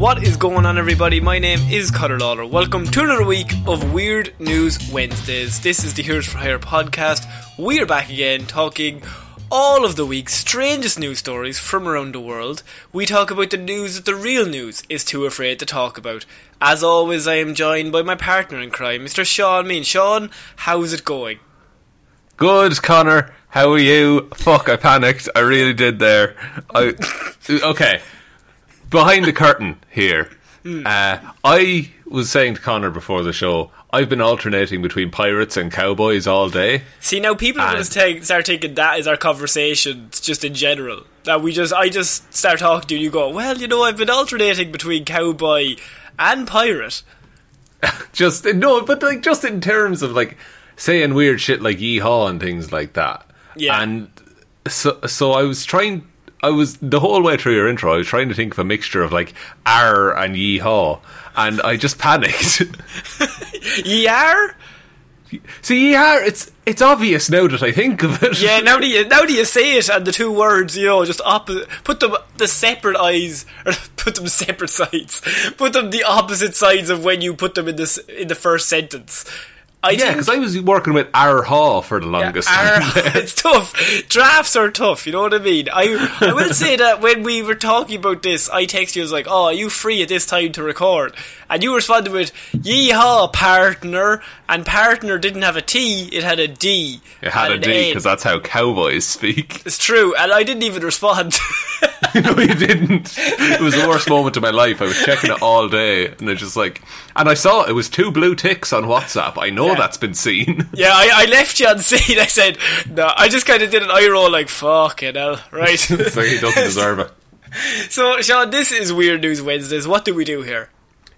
What is going on, everybody? My name is Cutter Lawler. Welcome to another week of Weird News Wednesdays. This is the Heroes for Hire podcast. We are back again talking all of the week's strangest news stories from around the world. We talk about the news that the real news is too afraid to talk about. As always, I am joined by my partner in crime, Mr. Sean Mean. Sean, how's it going? Good, Connor. How are you? Fuck, I panicked. I really did there. I okay. Behind the curtain here. Uh, I was saying to Connor before the show, I've been alternating between pirates and cowboys all day. See, now people are And- to take, start taking that as our conversation, just in general. That we just, I just start talking to you, you go, well, you know, I've been alternating between cowboy and pirate. Just no, but like just in terms of like saying weird shit like yeehaw and things like that. Yeah. And so so I was trying I was the whole way through your intro I was trying to think of a mixture of like R and yeehaw and I just panicked. Yar? See, yeah, it's it's obvious now that I think of it. Yeah, now do you now that you say it and the two words, you know, just opposite, put them the separate eyes, or put them separate sides, put them the opposite sides of when you put them in this in the first sentence. I Yeah, because I was working with R Haw for the longest time. It's tough. Drafts are tough. You know what I mean. I I will say that when we were talking about this, I texted you I was like, "Oh, are you free at this time to record?" And you responded with, "Yeehaw, partner!" And partner didn't have a T; it had a D. It had a D because that's how cowboys speak. It's true, and I didn't even respond. no, you didn't. It was the worst moment of my life. I was checking it all day, and I just like, and I saw it was two blue ticks on WhatsApp. I know Yeah. that's been seen. yeah, I, I left you on scene. I said, "No." I just kind of did an eye roll, like "Fuck it, hell." right?" so he doesn't deserve it. so, Sean, this is Weird News Wednesdays. What do we do here?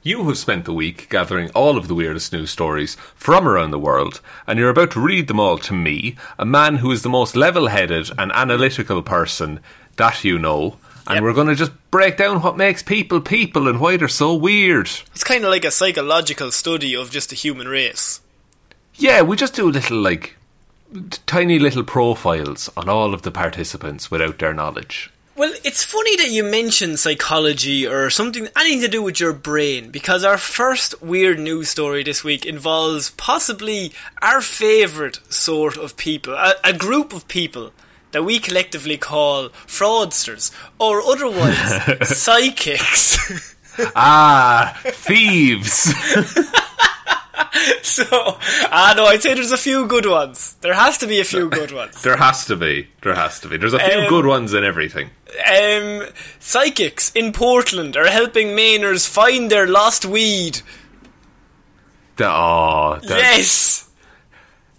You have spent the week gathering all of the weirdest news stories from around the world, and you're about to read them all to me, a man who is the most level headed and analytical person that you know. And Yep. we're going to just break down what makes people people and why they're so weird. It's kind of like a psychological study of just the human race. Yeah, we just do little, like, tiny little profiles on all of the participants without their knowledge. Well, it's funny that you mention psychology or something, anything to do with your brain, because our first weird news story this week involves possibly our favourite sort of people, a, a group of people that we collectively call fraudsters, or otherwise psychics. Ah, thieves! so, ah know I'd say there's a few good ones. There has to be a few good ones. there has to be. There has to be. There's a few Um, good ones in everything. Um, psychics in Portland are helping Mainers find their lost weed. The, oh, the- Yes!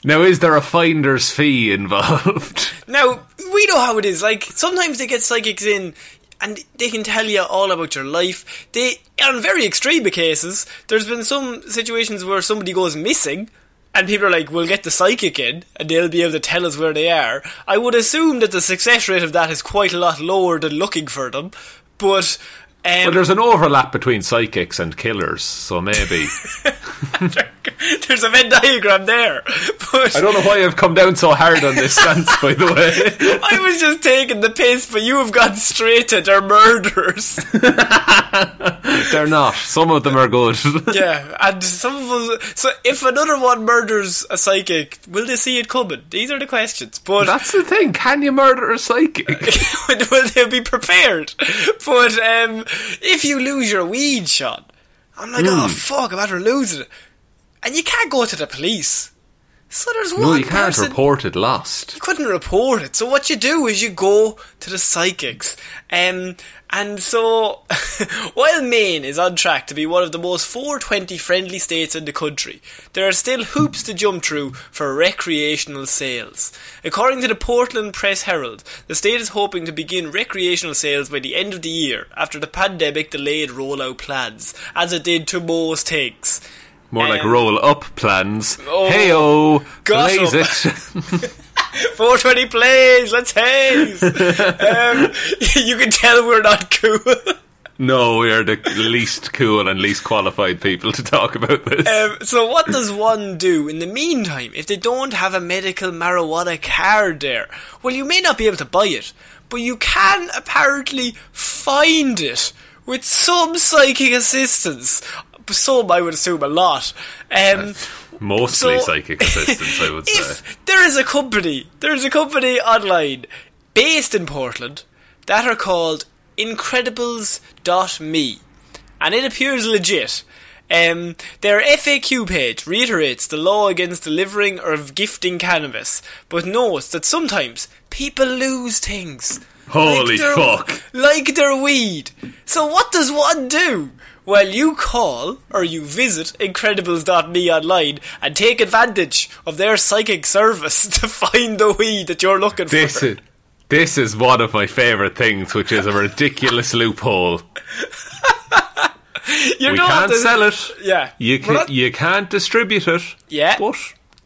Now, is there a finder's fee involved? Now, we know how it is. Like, sometimes they get psychics in and they can tell you all about your life. They, on very extreme cases, there's been some situations where somebody goes missing and people are like, we'll get the psychic in, and they'll be able to tell us where they are. I would assume that the success rate of that is quite a lot lower than looking for them, but. Um, Well, there's an overlap between psychics and killers, so maybe. there's a Venn diagram there. But I don't know why I've come down so hard on this stance, by the way. I was just taking the piss, but you have gone straight to their murderers. They're not. Some of them are good. yeah, and some of us. So, if another one murders a psychic, will they see it coming? These are the questions. But That's the thing. Can you murder a psychic? will they be prepared? But um, if you lose your weed, Sean, I'm like, Hmm. oh fuck, I'm after losing it, and you can't go to the police. So there's one No, you can't person report it lost. you couldn't report it. So what you do is you go to the psychics. Um, and so, while Maine is on track to be one of the most 420 friendly states in the country, there are still hoops to jump through for recreational sales. According to the Portland Press Herald, the state is hoping to begin recreational sales by the end of the year after the pandemic delayed rollout plans, as it did to most things. More like Um, roll up plans. oh, Hey-o, got blaze it. 420 plays, let's haze! um, you can tell we're not cool. no, we are the least cool and least qualified people to talk about this. Um, so what does one do in the meantime if they don't have a medical marijuana card there? Well, you may not be able to buy it, but you can apparently find it with some psychic assistance. Some, I would assume, a lot. Um, Mostly so- psychic assistance, I would say. there is a company, there is a company online based in Portland that are called Incredibles.me, and it appears legit. Um, their FAQ page reiterates the law against delivering or gifting cannabis, but notes that sometimes people lose things. Holy their- fuck. Like their weed. So what does one do? Well, you call or you visit Incredibles.me online and take advantage of their psychic service to find the weed that you're looking This for. is this is one of my favourite things, which is a ridiculous loophole. you we can't the- sell it. Yeah. You can, not- you can't distribute it. Yeah. But,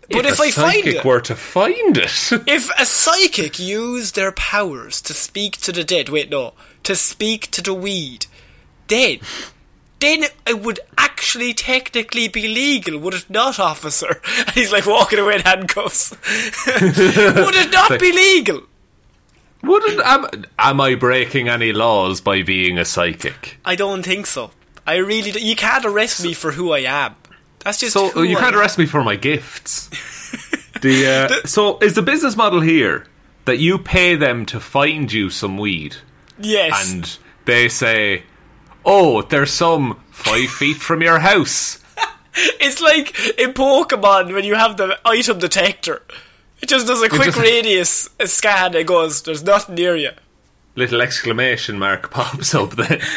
But if, if a I find it- were to find it, If a psychic used their powers to speak to the dead, wait, no, to speak to the weed, then, then it would actually technically be legal, would it not, officer? And he's like walking away in handcuffs. would it not be legal? wouldn't am, am I breaking any laws by being a psychic? I don't think so. I really, do- you can't arrest me for who I am. That's just So you I can't am. arrest me for my gifts. the, uh, so is the business model here that you pay them to find you some weed, Yes. and they say, "Oh, there's some five feet from your house." It's like in Pokemon when you have the item detector. It just does a quick just- radius scan and goes, there's nothing near you. Little exclamation mark pops up then.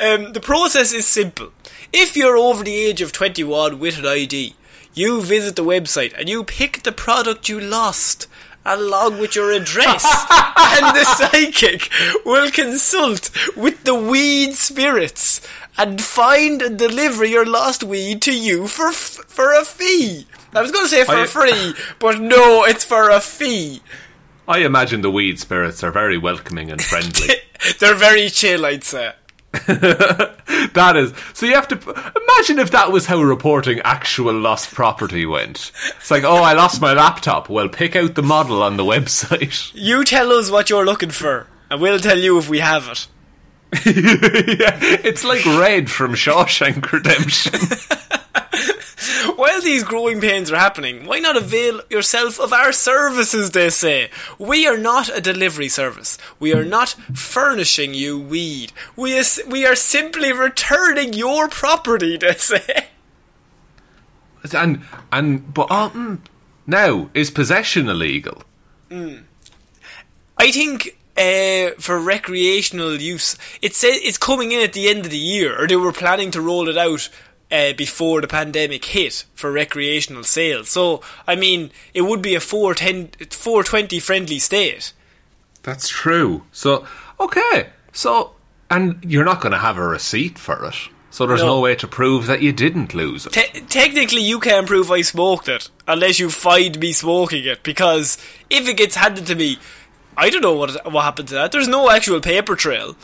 Um, the process is simple. If you're over the age of 21 with an ID, you visit the website and you pick the product you lost along with your address and the psychic will consult with the weed spirits and find and deliver your lost weed to you for f- for a fee. I was going to say for I- free, but no, it's for a fee. I imagine the weed spirits are very welcoming and friendly. They're very chill, I'd say. that is. So you have to imagine if that was how reporting actual lost property went. It's like, oh, I lost my laptop. Well, pick out the model on the website. You tell us what you're looking for, and we'll tell you if we have it. Yeah, it's like Red from Shawshank Redemption. While these growing pains are happening, why not avail yourself of our services, they say? We are not a delivery service. We are not furnishing you weed. We, is, we are simply returning your property, they say. and and but uh, mm, now is possession illegal? I think uh, for recreational use, it says it's coming in at the end of the year, or they were planning to roll it out uh, before the pandemic hit for recreational sales. So, I mean, it would be a 410, 420 friendly state. That's true. So okay, so and you're not going to have a receipt for it. So there's No. no, way to prove that you didn't lose it. Te- technically, you can't prove I smoked it unless you find me smoking it. Because if it gets handed to me, I don't know what what happened to that. There's no actual paper trail.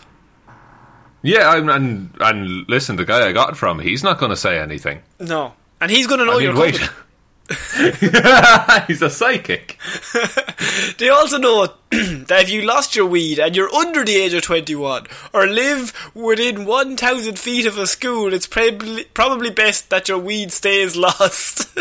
Yeah, I'm, and and listen, the guy I got it from, he's not going to say anything. No, and he's going to know I mean, you're wait. he's a psychic. They also know that if you lost your weed and you're under the age of 21 or live within 1,000 feet of a school, it's probably, probably best that your weed stays lost.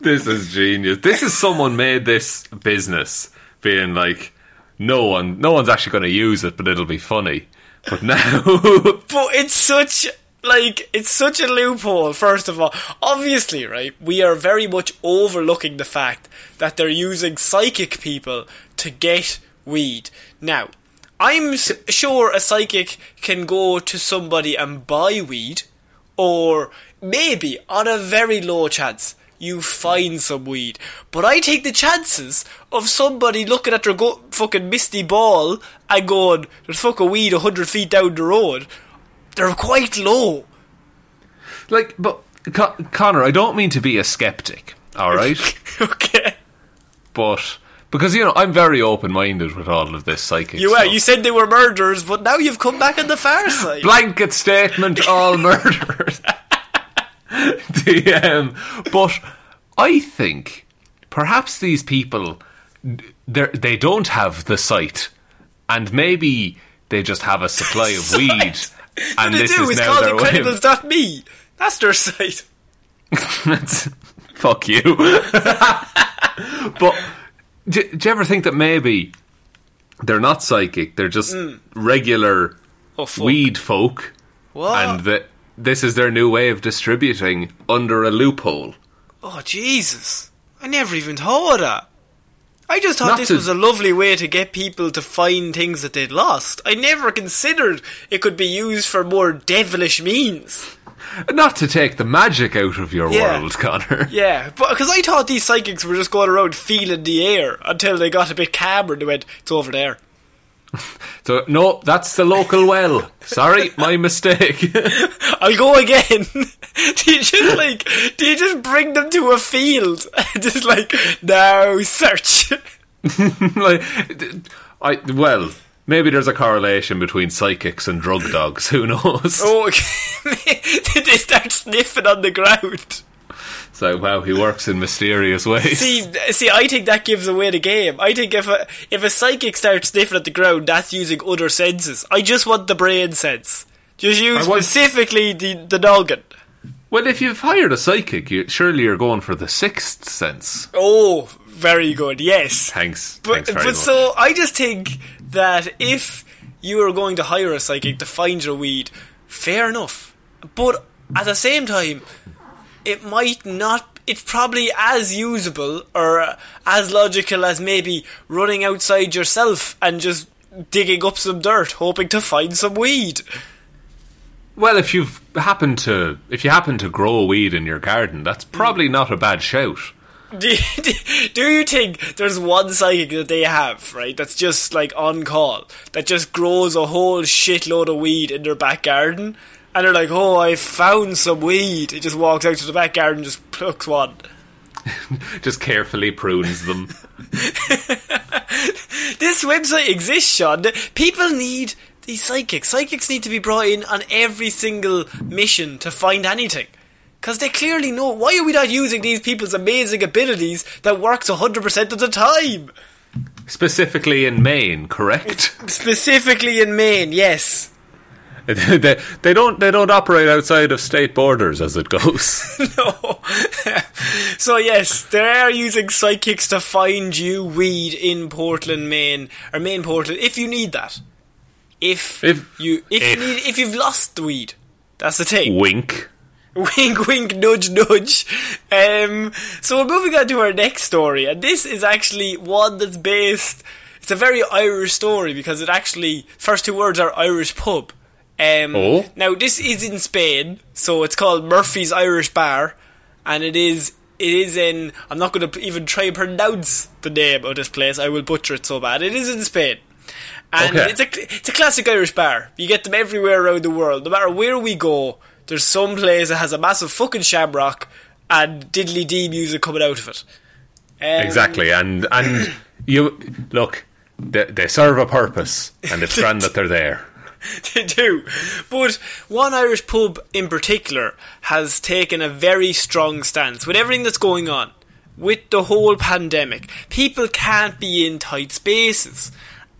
This is genius. This is someone made this business being like, no one, no one's actually going to use it, but it'll be funny. But now, but it's such like it's such a loophole first of all obviously right we are very much overlooking the fact that they're using psychic people to get weed now i'm sure a psychic can go to somebody and buy weed or maybe on a very low chance you find some weed but i take the chances of somebody looking at their go- fucking misty ball and going there's fucking weed 100 feet down the road they're quite low. like, but Con- Connor, I don't mean to be a skeptic, all right? okay. but because you know, I'm very open-minded with all of this psychic. You are. stuff. You said they were murderers, but now you've come back on the far side. blanket statement: all murderers. the, um, but I think perhaps these people they they don't have the sight, and maybe they just have a supply of weed, and they this do is is now called their way. of- Incredibles.me. That's their site. That's- Fuck you. but do, do you ever think that maybe they're not psychic? They're just regular Oh, fuck. weed folk, What? and that this is their new way of distributing under a loophole. Oh, Jesus. I never even thought of that. I just thought Not this to- was a lovely way to get people to find things that they'd lost. I never considered it could be used for more devilish means. Not to take the magic out of your Yeah. world, Connor. Yeah, but because I thought these psychics were just going around feeling the air until they got a bit calmer and they went, it's over there. So no, that's the local well. Sorry, my mistake. I'll go again. do you just like, do you just bring them to a field? just like, now search. like, I well, maybe there's a correlation between psychics and drug dogs. Who knows? oh, did they start sniffing on the ground? So wow, he works in mysterious ways. See, see, I think that gives away the game. I think if a if a psychic starts sniffing at the ground, that's using other senses. I just want the brain sense. Just use want- specifically the the noggin. Well, if you've hired a psychic, you, surely you're going for the sixth sense. Oh, very good. Yes. Thanks. But, Thanks very but much. so I just think that if you are going to hire a psychic to find your weed, fair enough. But at the same time, it might not. It's probably as usable or uh, as logical as maybe running outside yourself and just digging up some dirt, hoping to find some weed. well, if you've happened to if you happen to grow weed in your garden, that's probably not a bad shout. Do, do, do you think there's one psychic that they have, right, that's just like on call, that just grows a whole shitload of weed in their back garden? And they're like, oh, I found some weed. It just walks out to the back garden and just plucks one. Just carefully prunes them. This website exists, Sean. People need these psychics. Psychics need to be brought in on every single mission to find anything. Because they clearly know. Why are we not using these people's amazing abilities that works 100% of the time? Specifically in Maine, correct? Specifically in Maine, yes. they, they don't they don't operate outside of state borders as it goes. No. so yes, they are using psychics to find you weed in Portland, Maine, or Maine, Portland, if you need that. If, If- you if, if. you need if you've lost the weed, that's the thing. Wink. wink, wink, nudge, nudge. Um, so we're moving on to our next story, and this is actually one that's based. It's a very Irish story because it actually first two words are Irish pub. Um, Oh. Now this is in Spain, so it's called Murphy's Irish Bar, and it is it is in. I'm not going to even try and pronounce the name of this place. I will butcher it so bad. It is in Spain. And Okay. it's a it's a classic Irish bar. You get them everywhere around the world. No matter where we go, there's some place that has a massive fucking shamrock and diddly dee music coming out of it. Um, Exactly, and and you look, they, they serve a purpose, and it's grand that they're there. they do. But one Irish pub in particular has taken a very strong stance with everything that's going on. With the whole pandemic, people can't be in tight spaces.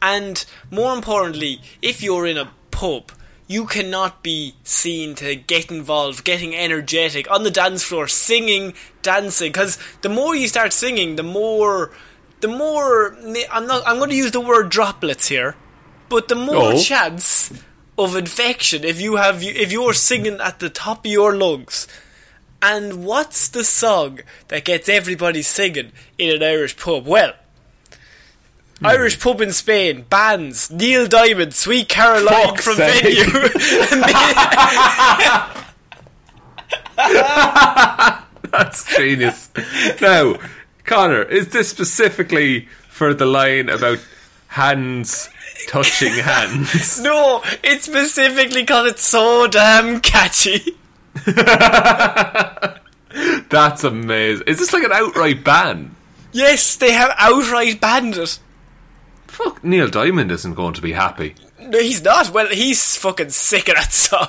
And more importantly, if you're in a pub, you cannot be seen to get involved, getting energetic on the dance floor, singing, dancing. Because the more you start singing, the more, the more. I'm not. I'm going to use the word droplets here but the more Oh. chance of infection if you have if you're singing at the top of your lungs. And what's the song that gets everybody singing in an Irish pub? Well, Hmm. Irish pub in Spain, bands, Neil Diamond, Sweet Caroline Fuck's from sake. Venue. That's genius. now, Connor, is this specifically for the line about hands touching hands? no, it's specifically because it's so damn catchy. That's amazing. Is this like an outright ban? Yes, they have outright banned it. Fuck, Neil Diamond isn't going to be happy. No, he's not. Well, he's fucking sick of that song.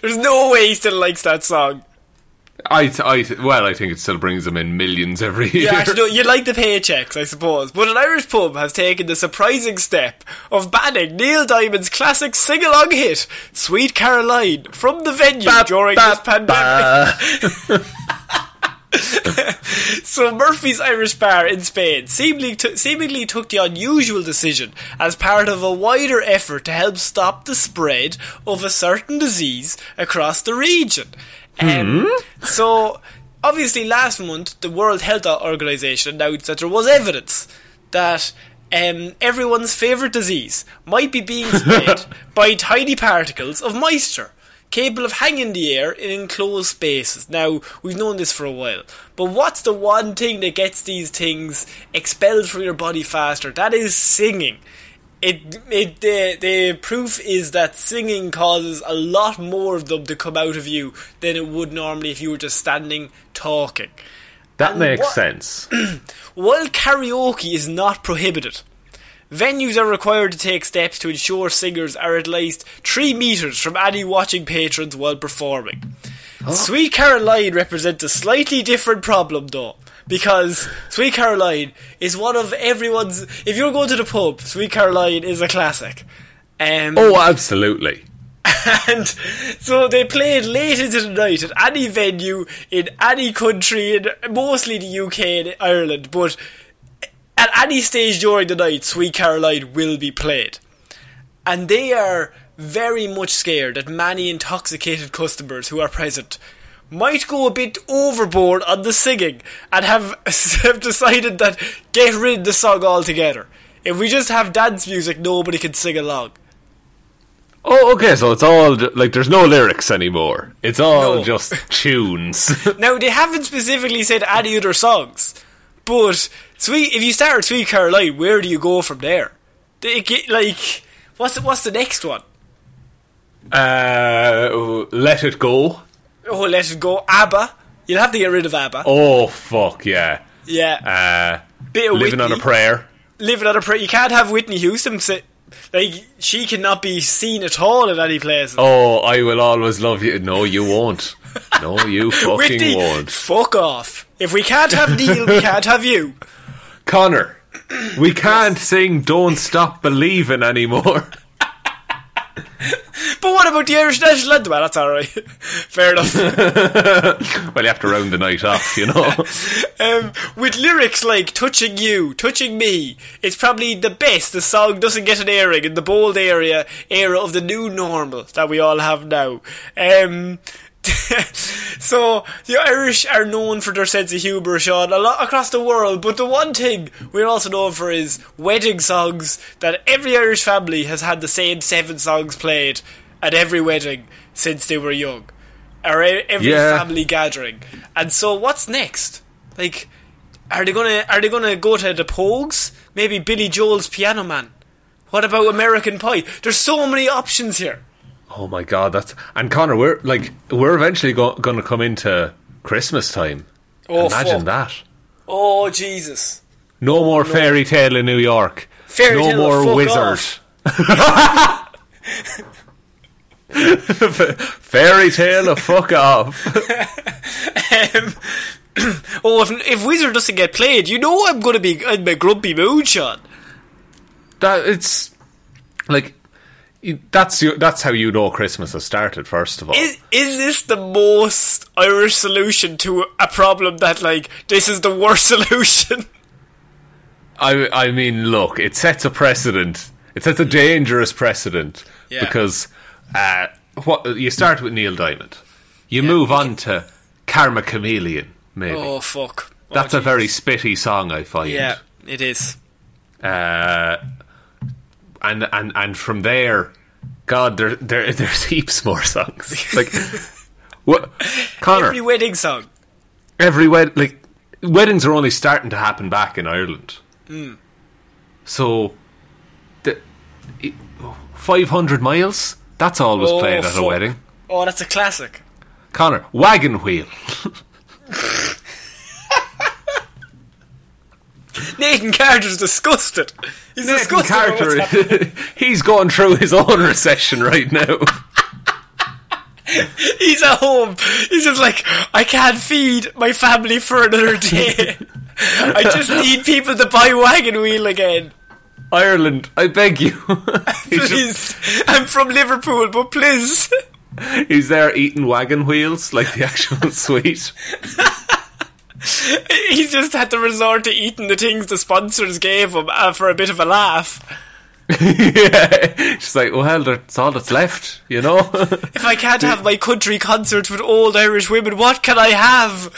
There's no way he still likes that song. I, I th- well, I think it still brings them in millions every year. Yeah, actually, no, you like the paychecks, I suppose. But an Irish pub has taken the surprising step of banning Neil Diamond's classic sing-along hit, "Sweet Caroline," from the venue during this pandemic. So Murphy's Irish Bar in Spain seemingly, t- seemingly took the unusual decision as part of a wider effort to help stop the spread of a certain disease across the region. Um, So, obviously, last month the World Health Organization announced that there was evidence that um, everyone's favourite disease might be being spread by tiny particles of moisture capable of hanging in the air in enclosed spaces. Now, we've known this for a while, but what's the one thing that gets these things expelled from your body faster? That is singing. It, it, the, the proof is that singing causes a lot more of them to come out of you than it would normally if you were just standing talking. that And makes what- sense. While karaoke is not prohibited, venues are required to take steps to ensure singers are at least three metres from any watching patrons while performing. Sweet Caroline represents a slightly different problem though. Because Sweet Caroline is one of everyone's. If you're going to the pub, Sweet Caroline is a classic. Um, oh, absolutely. and so they played late into the night at any venue in any country, in mostly the UK and Ireland, but at any stage during the night, Sweet Caroline will be played. And they are very much scared that many intoxicated customers who are present might go a bit overboard on the singing and have, have decided that get rid of the song altogether. If we just have dance music, nobody can sing along. Oh, okay, so it's all like there's no lyrics anymore. It's all No. just tunes. Now they haven't specifically said any other songs, but sweet. If you start with Sweet Caroline, where do you go from there? Get, like, what's the, what's the next one? uh, let it go. Oh, let it go. ABBA. You'll have to get rid of ABBA. Oh fuck yeah. Yeah, Uh, bit of living on a prayer. Living on a prayer. You can't have Whitney Houston. Sit, like she cannot be seen at all in any place. Oh, I will always love you. No, you won't. No, you fucking Whitney, won't. fuck off. If we can't have Neil, we can't have you. Connor, we can't sing "Don't Stop Believing" anymore. But what about the Irish national anthem? Well, that's all right. Fair enough. well, you have to round the night off, you know. Um, with lyrics like "touching you," "touching me," it's probably the best. The song doesn't get an airing in the bold area era of the new normal that we all have now. Um, so the Irish are known for their sense of humour, Sean, a lot across the world. But the one thing we're also known for is wedding songs. That every Irish family has had the same seven songs played at every wedding since they were young, or every Yeah. family gathering. And so, what's next? Like, are they gonna are they gonna go to the Pogues? Maybe Billy Joel's Piano Man. What about American Pie? There's so many options here. Oh my god, that's and Connor, we're like we're eventually go, going to come into Christmas time. Oh, Imagine fuck. that. Oh Jesus! No more fairy tale in New York. Fairy no more Wizzard. fairy tale of fuck off. Um, oh, if, if Wizzard doesn't get played, you know I'm going to be in my grumpy mood, Sean. that it's like that's your, that's how you know Christmas has started. First of all, Is is this the most Irish solution to a problem that like this is the worst solution? I I mean, look, it sets a precedent. It sets a dangerous precedent Yeah. because uh, what you start with Neil Diamond, you move on to Karma Chameleon. Maybe Oh fuck! Oh, that's a very spitty song. I find. yeah. It is. Uh, and and and from there, God, there there there's heaps more songs. Like what, Connor? Every wedding song. every wed like weddings are only starting to happen back in Ireland. Hmm. So, the five hundred miles. That's always Oh, played at a wedding. Oh, that's a classic. Connor, wagon wheel. Nathan Carter's disgusted. He's Nathan disgusted. at what's happening. Carter, he's going through his own recession right now. He's at home. He's just like, I can't feed my family for another day. I just need people to buy wagon wheel again. Ireland, I beg you. Please. I'm from Liverpool, but please. he's there eating wagon wheels like the actual sweet. He's just had to resort to eating the things the sponsors gave him uh, for a bit of a laugh. yeah, she's like, well, that's all that's left, you know. If I can't have my country concerts with old Irish women, what can I have?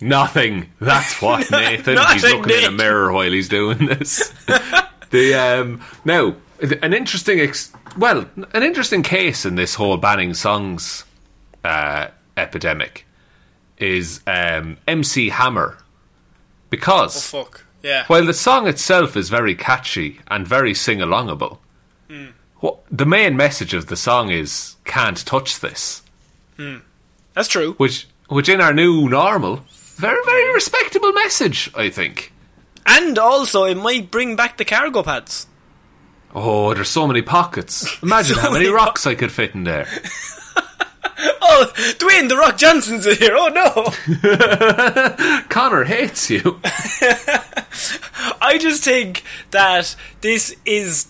Nothing. That's what Nathan. he's looking in a mirror while he's doing this. the um now an interesting ex- well an interesting case in this whole banning songs uh, epidemic is um, MC Hammer because Fuck. Yeah. while the song itself is very catchy and very sing alongable, what the main message of the song is "Can't touch this," That's true. which which in our new normal, very very respectable message, I think. And also, it might bring back the cargo pads. Oh, there's so many pockets. Imagine So how many many rocks I could fit in there. Oh, Dwayne the Rock Johnson's in here. Oh no. Connor hates you. I just think that this is.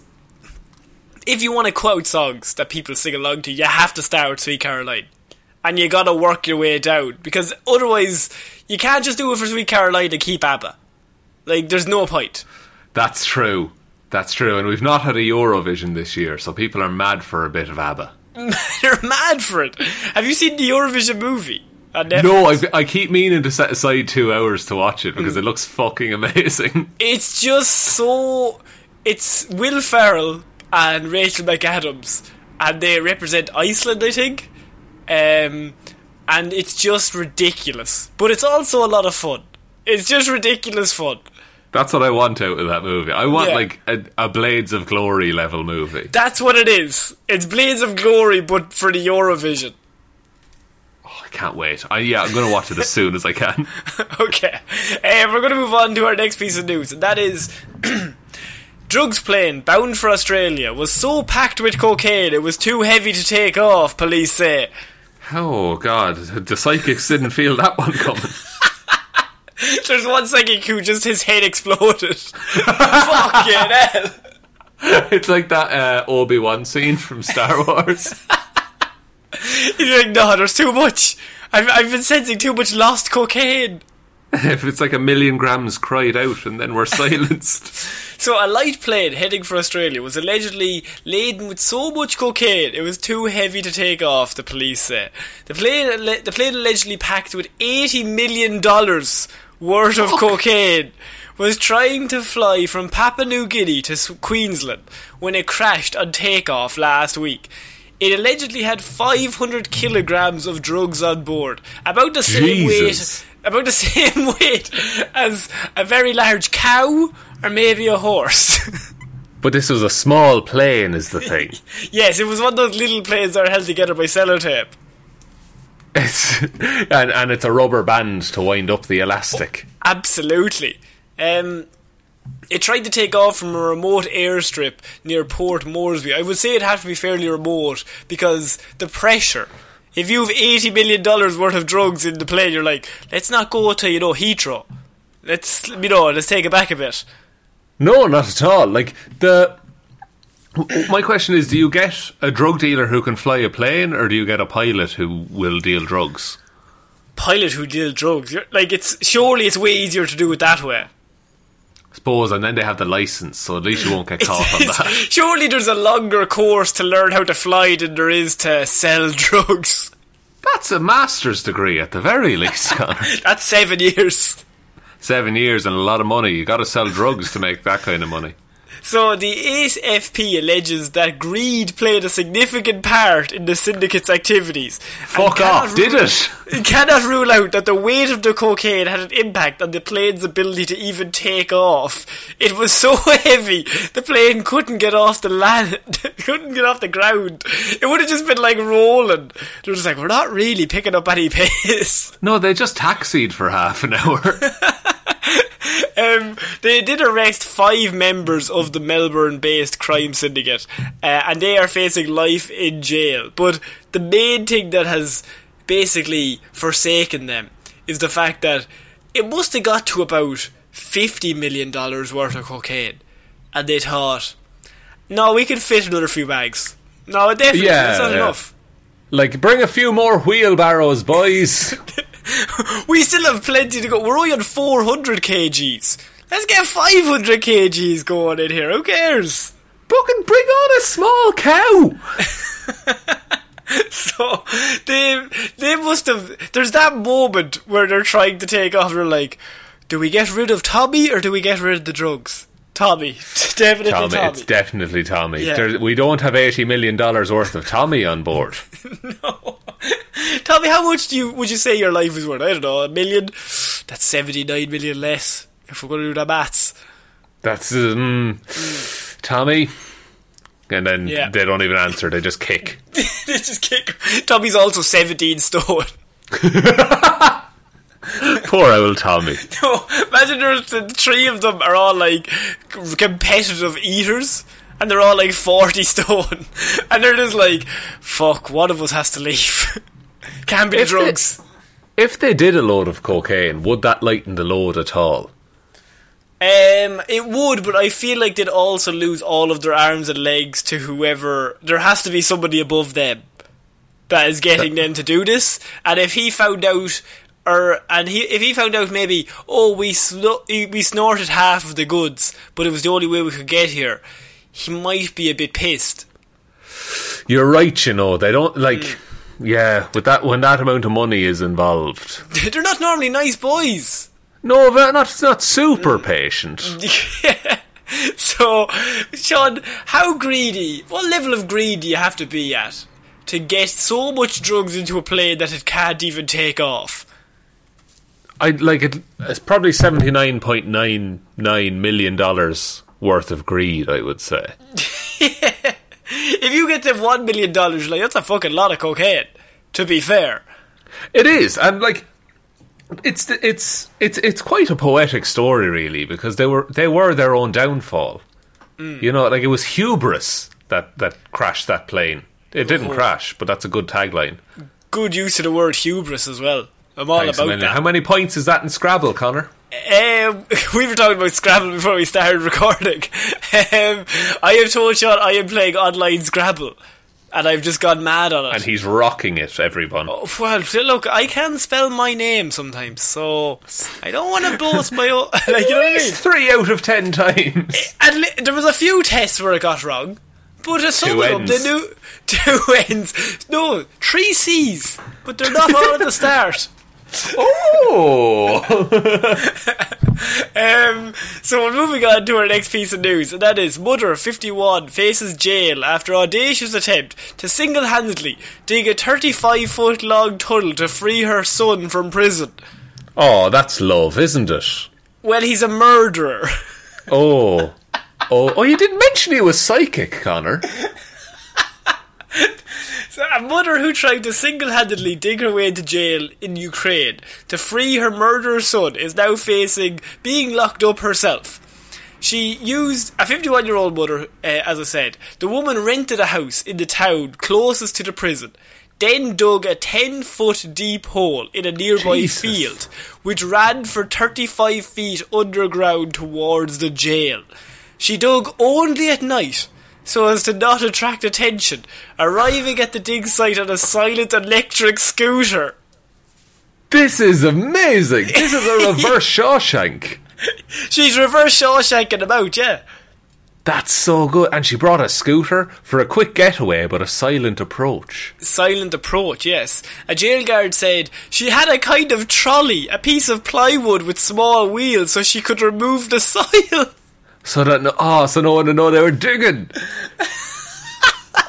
If you want to quote songs that people sing along to, you have to start with Sweet Caroline. And you gotta work your way down. Because otherwise, you can't just do it for Sweet Caroline and keep ABBA. Like, there's no point. That's true. That's true. And we've not had a Eurovision this year, so people are mad for a bit of ABBA. They're mad for it. Have you seen the Eurovision movie? No, I, I keep meaning to set aside two hours to watch it because it looks fucking amazing. It's just so. It's Will Ferrell and Rachel McAdams, and they represent Iceland, I think. Um, and it's just ridiculous, but it's also a lot of fun. It's just ridiculous fun. That's what I want out of that movie. I want Yeah. like a, a Blades of Glory level movie. That's what it is. It's Blades of Glory, but for the Eurovision. I can't wait. I, yeah, I'm going to watch it as soon as I can. okay, uh, we're going to move on to our next piece of news, and that is. Drugs plane bound for Australia was so packed with cocaine it was too heavy to take off, police say. Oh god, the psychics didn't feel that one coming. There's one psychic who just his head exploded. Fucking hell. it's like that uh, Obi Wan scene from Star Wars. He's like, no, there's too much. I've, I've been sensing too much lost cocaine. if it's like a million grams cried out and then we're silenced. So a light plane heading for Australia was allegedly laden with so much cocaine it was too heavy to take off. The police say the plane the plane allegedly packed with eighty million dollars worth of cocaine was trying to fly from Papua New Guinea to Queensland when it crashed on takeoff last week. It allegedly had 500 kilograms of drugs on board, about the same Jesus. weight about the same weight as a very large cow or maybe a horse. But this was a small plane, is the thing. Yes, it was one of those little planes that are held together by sellotape. It's and and it's a rubber band to wind up the elastic. Absolutely. Um, it tried to take off from a remote airstrip near Port Moresby. I would say it had to be fairly remote because the pressure. If you have eighty million dollars worth of drugs in the plane, you're like, let's not go to you know Heathrow. Let's you know, let's take it back a bit. No, not at all. Like the. My question is: Do you get a drug dealer who can fly a plane, or do you get a pilot who will deal drugs? Pilot who deal drugs, like it's surely it's way easier to do it that way. Suppose, and then they have the license, so at least you won't get caught on that. surely there's a longer course to learn how to fly than there is to sell drugs. That's a master's degree at the very least, Connor. That's seven years. Seven years and a lot of money. You got to sell drugs to make that kind of money. So the ASFP alleges that greed played a significant part in the syndicate's activities. Fuck off, did rule- it? It cannot rule out that the weight of the cocaine had an impact on the plane's ability to even take off. It was so heavy, the plane couldn't get off the land, couldn't get off the ground. It would have just been like rolling. They were just like, we're not really picking up any pace. No, they just taxied for half an hour. Um, they did arrest five members of the Melbourne-based crime syndicate, uh, and they are facing life in jail. But the main thing that has basically forsaken them is the fact that it must have got to about fifty million dollars worth of cocaine, and they thought, "No, we can fit another few bags." No, definitely, Yeah, that's not yeah. enough. like, bring a few more wheelbarrows, boys. We still have plenty to go. We're only on 400 kgs. Let's get 500 kgs going in here. Who cares? Fucking bring on a small cow. So they they must have. There's that moment where they're trying to take off. They're like, do we get rid of Tommy or do we get rid of the drugs? Tommy, definitely Tommy, Tommy. it's definitely Tommy. Yeah. There, we don't have eighty million dollars worth of Tommy on board. Tommy, how much do you would you say your life is worth? I don't know, a million. That's 79 million less. If we're going to do the maths. That's um, Tommy. And then Yeah. they don't even answer; they just kick. they just kick. Tommy's also 17 stone. Poor old Tommy. No, imagine there's the three of them are all like competitive eaters, and they're all like forty stone, and they're just like, "Fuck, one of us has to leave." Can't be the If they- drugs. If they did a load of cocaine, would that lighten the load at all? Um, it would, but I feel like they'd also lose all of their arms and legs to whoever. There has to be somebody above them that is getting them to do this. And if he found out, or and he if he found out maybe, oh, we sno- we snorted half of the goods, but it was the only way we could get here, he might be a bit pissed. You're right, you know. They don't like. Mm. Yeah, with that when that amount of money is involved. They're not normally nice boys. No, they're not not super patient. So, Sean, how greedy? What level of greed do you have to be at to get so much drugs into a plane that it can't even take off? I like it. It's probably seventy nine point nine nine million dollars worth of greed. I would say. If you get to one million dollars, like that's a fucking lot of cocaine. To be fair, It is, and like it's it's it's it's quite a poetic story, really, because they were they were their own downfall. Mm. You know, like it was hubris that that crashed that plane. It didn't Oh. crash, but that's a good tagline. good use of the word hubris as well. I'm all Thanks about that. How many points is that in Scrabble, Connor? Um, we were talking about Scrabble before we started recording. Um, I have told Sean I am playing online Scrabble, and I've just gone mad on it. And he's rocking it, everyone. Well, look, I can spell my name sometimes, so I don't want to boast my own. Like, you know what I mean? Three out of ten times. And li- there was a few tests where I got wrong, but uh, some Two of them ends. they knew two ends. No, three C's, but they're not all at the start. Oh, Um, so we're moving on to our next piece of news, and that is Mother, 51, faces jail after audacious attempt to single-handedly dig a 35-foot long tunnel to free her son from prison. oh, that's love, isn't it? Well, he's a murderer. Oh, oh, oh, you didn't mention he was psychic, Connor. So a mother who tried to single-handedly dig her way into jail in Ukraine to free her murderer son is now facing being locked up herself. She used a 51 year old mother, uh, as I said. The woman rented a house in the town closest to the prison, then dug a 10 foot deep hole in a nearby Jesus. field, which ran for 35 feet underground towards the jail. She dug only at night so as to not attract attention, arriving at the dig site on a silent electric scooter. This is amazing. This is a reverse Shawshank. She's reverse Shawshanking about, yeah. That's so good. And she brought a scooter for a quick getaway, but a silent approach. Silent approach, yes. A jail guard said she had a kind of trolley, a piece of plywood with small wheels so she could remove the soil. So that no, oh, so no one to know they were digging.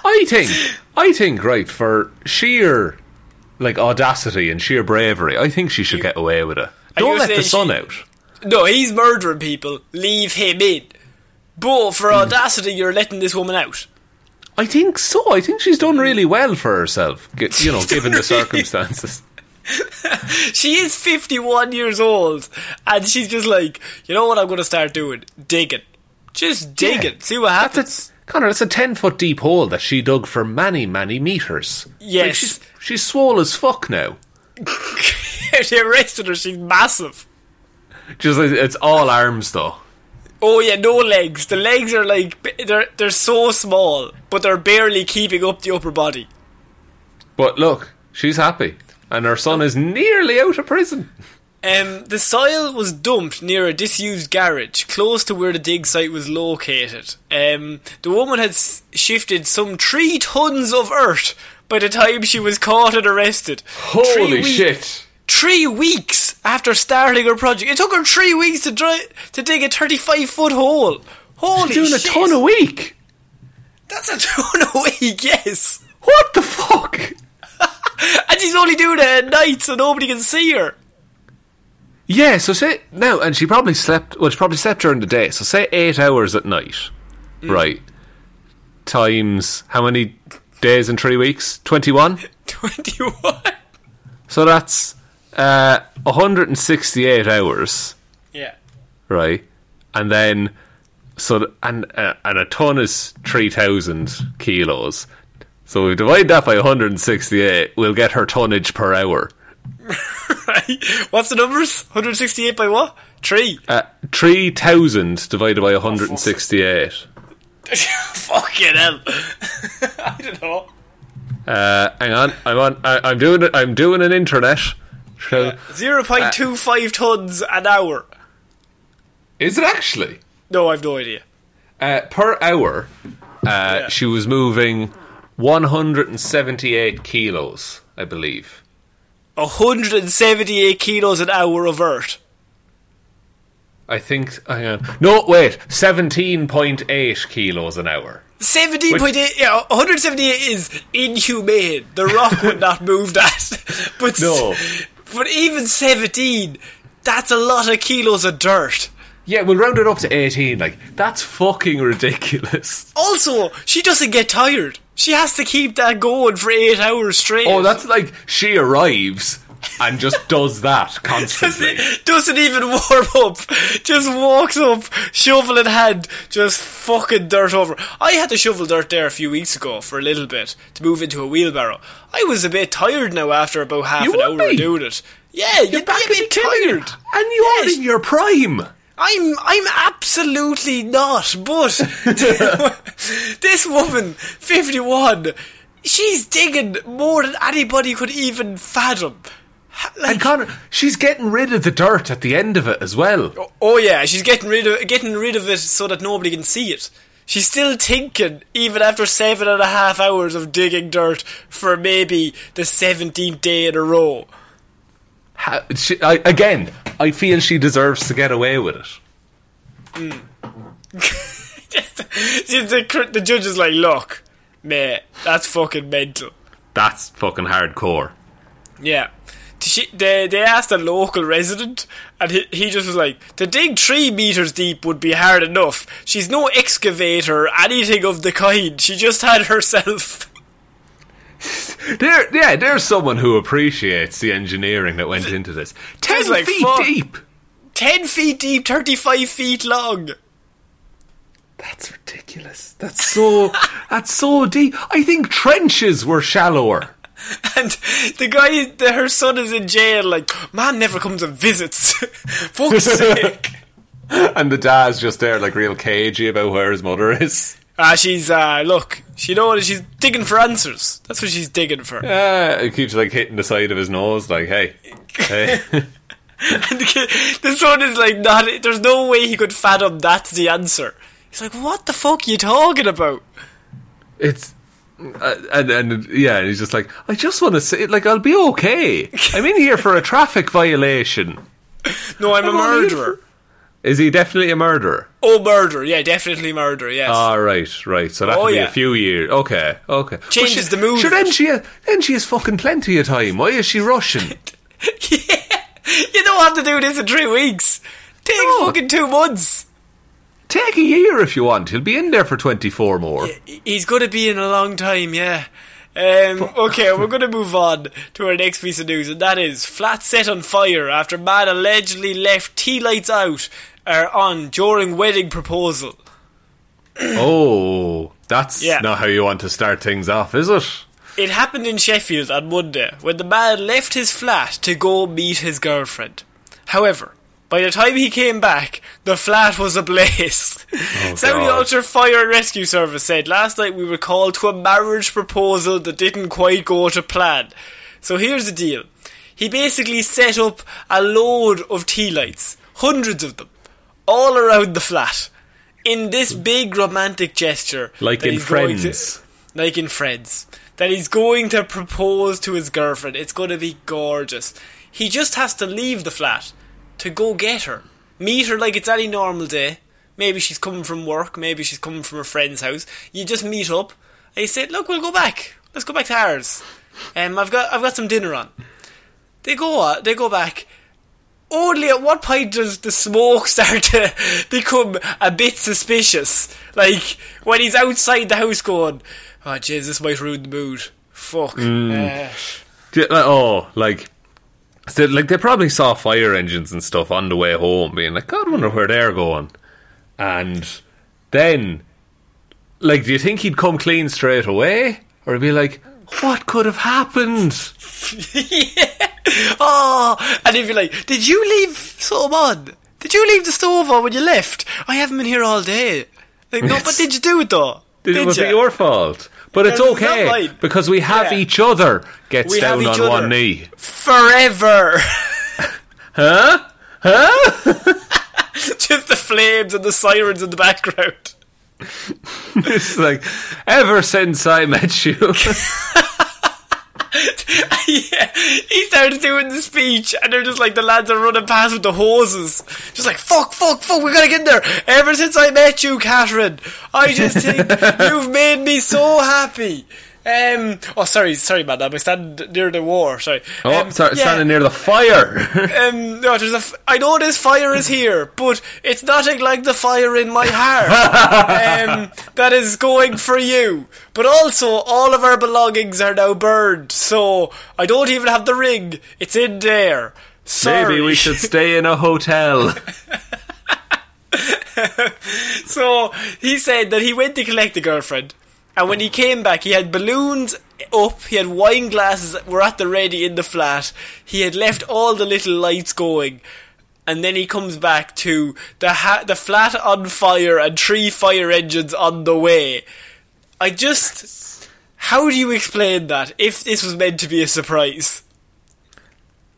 I think, I think, right for sheer like audacity and sheer bravery, I think she should get away with it. Don't let the sun she- out. No, he's murdering people. Leave him in. But for hmm. audacity, you're letting this woman out. I think so. I think she's done hmm. really well for herself. You know, given the circumstances. She is 51 years old, and she's just like, you know what I'm going to start doing? Digging. Just dig it. See what happens. That's a, Connor, it's a ten foot deep hole that she dug for many, many meters. Like, Yes. she's, she's swole as fuck now. they arrested her, she's massive. Just like, it's all arms though. Oh yeah, no legs. The legs are like. They're, they're so small, but they're barely keeping up the upper body. But look, she's happy, and her son oh. is nearly out of prison. Um, the soil was dumped near a disused garage, close to where the dig site was located. Um, the woman had s- shifted some three tons of earth by the time she was caught and arrested. Holy wee- shit! Three weeks after starting her project, it took her three weeks to dry, to dig a thirty-five foot hole. Holy She's doing a ton a week. That's a ton a week, yes. What the fuck? And she's only doing it at night, so nobody can see her. Yeah, so say now, and she probably slept. Well, she probably slept during the day. So say eight hours at night, right? Times how many days in three weeks? Twenty-one. Twenty-one. So that's uh, 168 hours, Yeah. right? And then, so and uh, and a ton is 3,000 kilos. So we divide that by 168, we'll get her tonnage per hour. Right. What's the numbers? 168 by what? Three. Uh, 3,000 divided by 168. Fucking hell. I don't know. Uh, hang on, I'm on. I, I'm doing it. I'm doing an internet. So, 0.25 tons an hour. is it actually? No, I've no idea. Uh, per hour, uh, she was moving 178 kilos, I believe. 178 kilos an hour of earth. I think. Hang on. No, wait. 17.8 kilos an hour. 17.8, yeah, 178 is inhumane. The Rock would not move that. But, No. but even 17, that's a lot of kilos of dirt. Yeah, we'll round it up to 18. Like, that's fucking ridiculous. Also, she doesn't get tired. She has to keep that going for eight hours straight. Oh, that's like she arrives and just does that constantly. Doesn't even warm up. Just walks up, shovel in hand, just fucking dirt over. I had to shovel dirt there a few weeks ago for a little bit to move into a wheelbarrow. I was a bit tired now after about half You an hour be. of doing it. Yeah, you'd be a bit tired. And you Yes. are in your prime. I'm I'm absolutely not, but this woman, fifty one, she's digging more than anybody could even fathom. Like, And Connor, she's getting rid of the dirt at the end of it as well. Oh, oh yeah, she's getting rid of getting rid of it so that nobody can see it. She's still thinking, even after seven and a half hours of digging dirt for maybe the seventeenth day in a row. Ha- she, I, again, I feel she deserves to get away with it. Just the, the judge is like, "Look, mate, that's fucking mental." That's fucking hardcore. Yeah. she, they, they asked a local resident, and he, he just was like, to dig three meters deep would be hard enough. She's no excavator anything of the kind. She just had herself. There, yeah, there's someone who appreciates the engineering that went into this. Ten like feet deep. 10 feet deep, 35 feet long. That's ridiculous. That's so. that's so deep. I think trenches were shallower. And the guy, the, her son is in jail, like, man never comes and visits. Fuck's sake. And the dad's just there, like real cagey about where his mother is. Ah, she's, uh, look, she know what she's digging for answers. That's what she's digging for. Yeah, he keeps like hitting the side of his nose, like, hey, hey. And the, the son is like, not, there's no way he could fathom that's the answer. He's like, what the fuck are you talking about? it's. Uh, and and yeah, and he's just like, I just want to say, like, I'll be okay. I'm in here for a traffic violation. No, I'm a I'm only murderer. Is he definitely a murderer? Oh, murder. Yeah, definitely murder, yes. Ah, right, right. So that'll Oh, be yeah. a few years. Okay, okay. Changes she- the mood. Sure, then she then she has fucking plenty of time. Why is she rushing? yeah. You don't have to do this in three weeks. Take No. fucking two months. Take a year if you want. He'll be in there for twenty four more. He's going to be in a long time, yeah. Um, okay, we're going to move on to our next piece of news, and that is flat set on fire after man allegedly left tea lights out or on during wedding proposal. Oh, that's Yeah. not how you want to start things off, is it? It happened in Sheffield on Monday when the man left his flat to go meet his girlfriend. However, by the time he came back, the flat was ablaze. Oh, Saudi God. Ulster Fire and Rescue Service said last night we were called to a marriage proposal that didn't quite go to plan. So here's the deal. He basically set up a load of tea lights, hundreds of them, all around the flat. In this big romantic gesture. Like in going to- Friends. like in Friends, that he's going to propose to his girlfriend. It's going to be gorgeous. He just has to leave the flat to go get her. Meet her like it's any normal day. Maybe she's coming from work, maybe she's coming from a friend's house. You just meet up and you say, Look, we'll go back. Let's go back to ours. Um, I've got I've got some dinner on. They go uh, they go back. Only at what point does the smoke start to become a bit suspicious? Like when he's outside the house going, "Oh, jeez, this might ruin the mood." Fuck. Uh, D- like, Oh, like. So, like they probably saw fire engines and stuff on the way home, being like, "God, I wonder where they're going." And then, like, do you think he'd come clean straight away, or he'd be like, "What could have happened?" oh, and he'd be like, "Did you leave something on? Did you leave the stove on when you left? I haven't been here all day." Like, no, but did you do it though? Did It was your fault? But it's okay because we have Yeah. each other. Gets We down on one knee. forever? Huh? Huh? Just the flames and the sirens in the background. It's like ever since I met you. yeah, he starts doing the speech, and they're just like the lads are running past with the hoses, just like fuck, fuck, fuck. We gotta get in there. Ever since I met you, Catherine, I just think you've made me so happy. Um. Oh, sorry, sorry, madam. I stand near the war. Sorry. oh, um, sorry, yeah, standing near the fire. Um, no, there's a. F- I know this fire is here, but it's nothing like the fire in my heart. um, that is going for you. But also, all of our belongings are now burned, so I don't even have the ring. It's in there. Sorry. Maybe we should stay in a hotel. So he said that he went to collect the girlfriend, and when he came back, he had balloons up, he had wine glasses that were at the ready in the flat, he had left all the little lights going, and then he comes back to the ha- the flat on fire and three fire engines on the way. I just. How do you explain that if this was meant to be a surprise?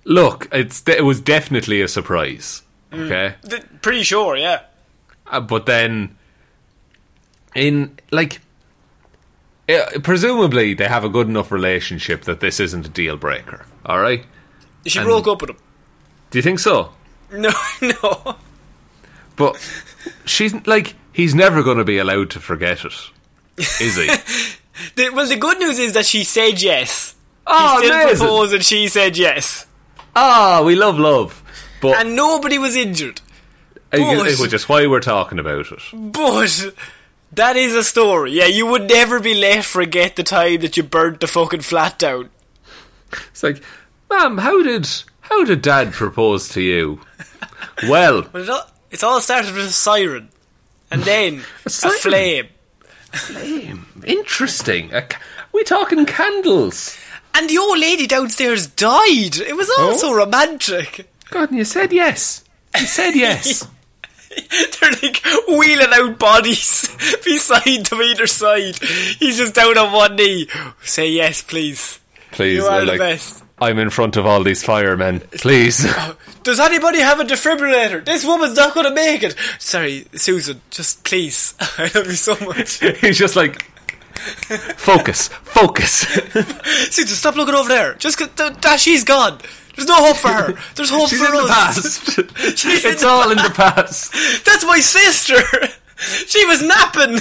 Look, it's it was definitely a surprise. Mm. Okay, Th- pretty sure, yeah. Uh, but then in like. Presumably, they have a good enough relationship that this isn't a deal breaker. All right? She And- broke up with him. Do you think so? No, no. But she's like, he's never going to be allowed to forget it, is he? The, well, the good news is that she said yes. Oh, he still amazing. proposed and she said yes. Ah, we love love. But and nobody was injured. but- which is why we're talking about it. But that is a story. Yeah, you would never be let forget the time that you burnt the fucking flat down. It's like, Ma'am, how did how did Dad propose to you? Well, But it all, it's all started with a siren, and then a, siren? flame, interesting. A ca- we talking candles? and the old lady downstairs died. It was all oh? so romantic. God, and you said yes. You said yes. They're like wheeling out bodies beside them either side. He's just down on one knee. Say yes, please. Please, You are uh, the best. I'm in front of all these firemen. Please. Does anybody have a defibrillator? This woman's not going to make it. Sorry, Susan, just please. I love you so much. He's just like, focus, focus. Susan, stop looking over there. Just th- that she's gone. There's no hope for her. There's hope She's for in the us. past. She's in it's the all in the past. That's my sister. She was napping.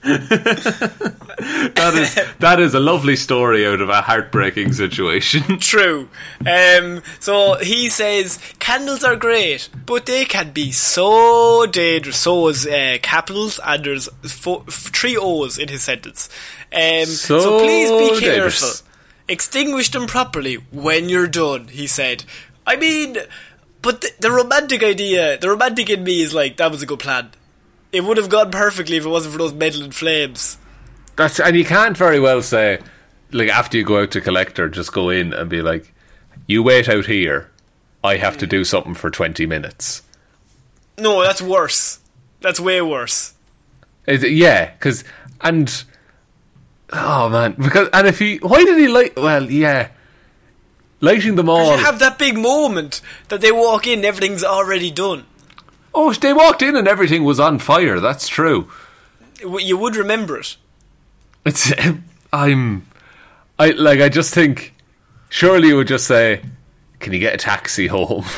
That is that is a lovely story out of a heartbreaking situation. True. Um, so he says candles are great, but they can be so dangerous. So is uh, capitals, and there's fo- f- three O's in his sentence. Um, so, So please be careful. dangerous. Extinguish them properly when you're done. He said. I mean, but the, the romantic idea, the romantic in me is like that was a good plan. It would have gone perfectly if it wasn't for those meddling flames. That's and you can't very well say like after you go out to collect collector, just go in and be like, "You wait out here. I have to do something for twenty minutes." No, that's worse. That's way worse. Is it- yeah, because and oh man, because and if he why did he light? Well, yeah, lighting them all. You have that big moment that they walk in, everything's already done. oh, they walked in and everything was on fire. That's true. You would remember it. It's I'm I like I just think surely you would just say, "Can you get a taxi home?"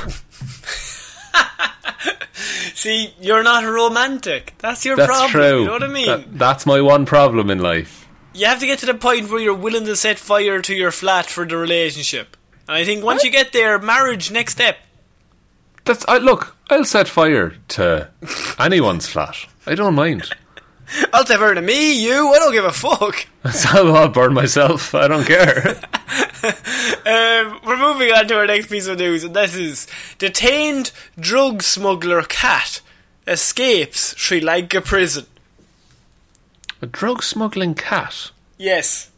See, you're not a romantic. That's your That's problem. true. You know what I mean? That- that's my one problem in life. You have to get to the point where you're willing to set fire to your flat for the relationship. And I think once you get there, marriage next step. That's I look. I'll set fire to anyone's flat. I don't mind. I'll set fire to me, you. I don't give a fuck. I'll burn myself. I don't care. Um, we're moving on to our next piece of news, and this is detained drug smuggler cat escapes Sri Lanka prison. A drug smuggling cat. Yes.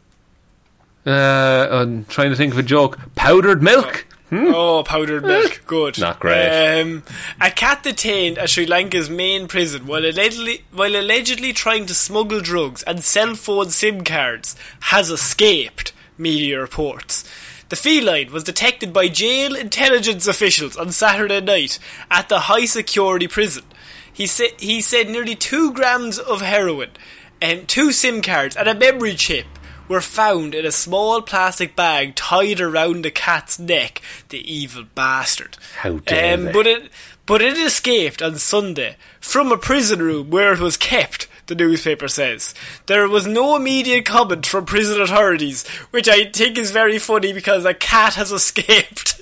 Uh, I'm trying to think of a joke. Powdered milk. Oh, powdered milk. Good. Not great. Um, a cat detained at Sri Lanka's main prison while allegedly, while allegedly trying to smuggle drugs and cell phone SIM cards has escaped, media reports. The feline was detected by jail intelligence officials on Saturday night at the high security prison. He said he said nearly two grams of heroin and two SIM cards and a memory chip were found in a small plastic bag tied around the cat's neck. The evil bastard. How dare um, they. But it, but it escaped on Sunday from a prison room where it was kept. The newspaper says there was no immediate comment from prison authorities, which I think is very funny because a cat has escaped.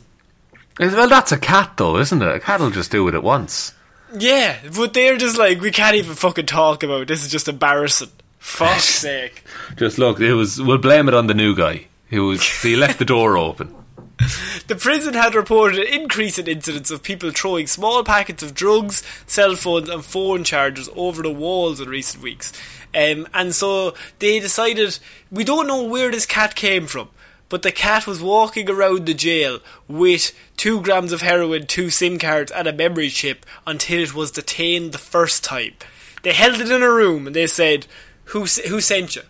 Well, that's a cat, though, isn't it? A cat'll just do it at once. Yeah, but they're just like we can't even fucking talk about. it. This is just embarrassing. Fuck's sake. Just look. It was. We'll blame it on the new guy. Who was? He left the door open. The prison had reported an increase in incidents of people throwing small packets of drugs, cell phones, and phone chargers over the walls in recent weeks. Um, and so they decided we don't know where this cat came from, but the cat was walking around the jail with two grams of heroin, two SIM cards, and a memory chip until it was detained the first time. They held it in a room and they said, "Who who sent you?"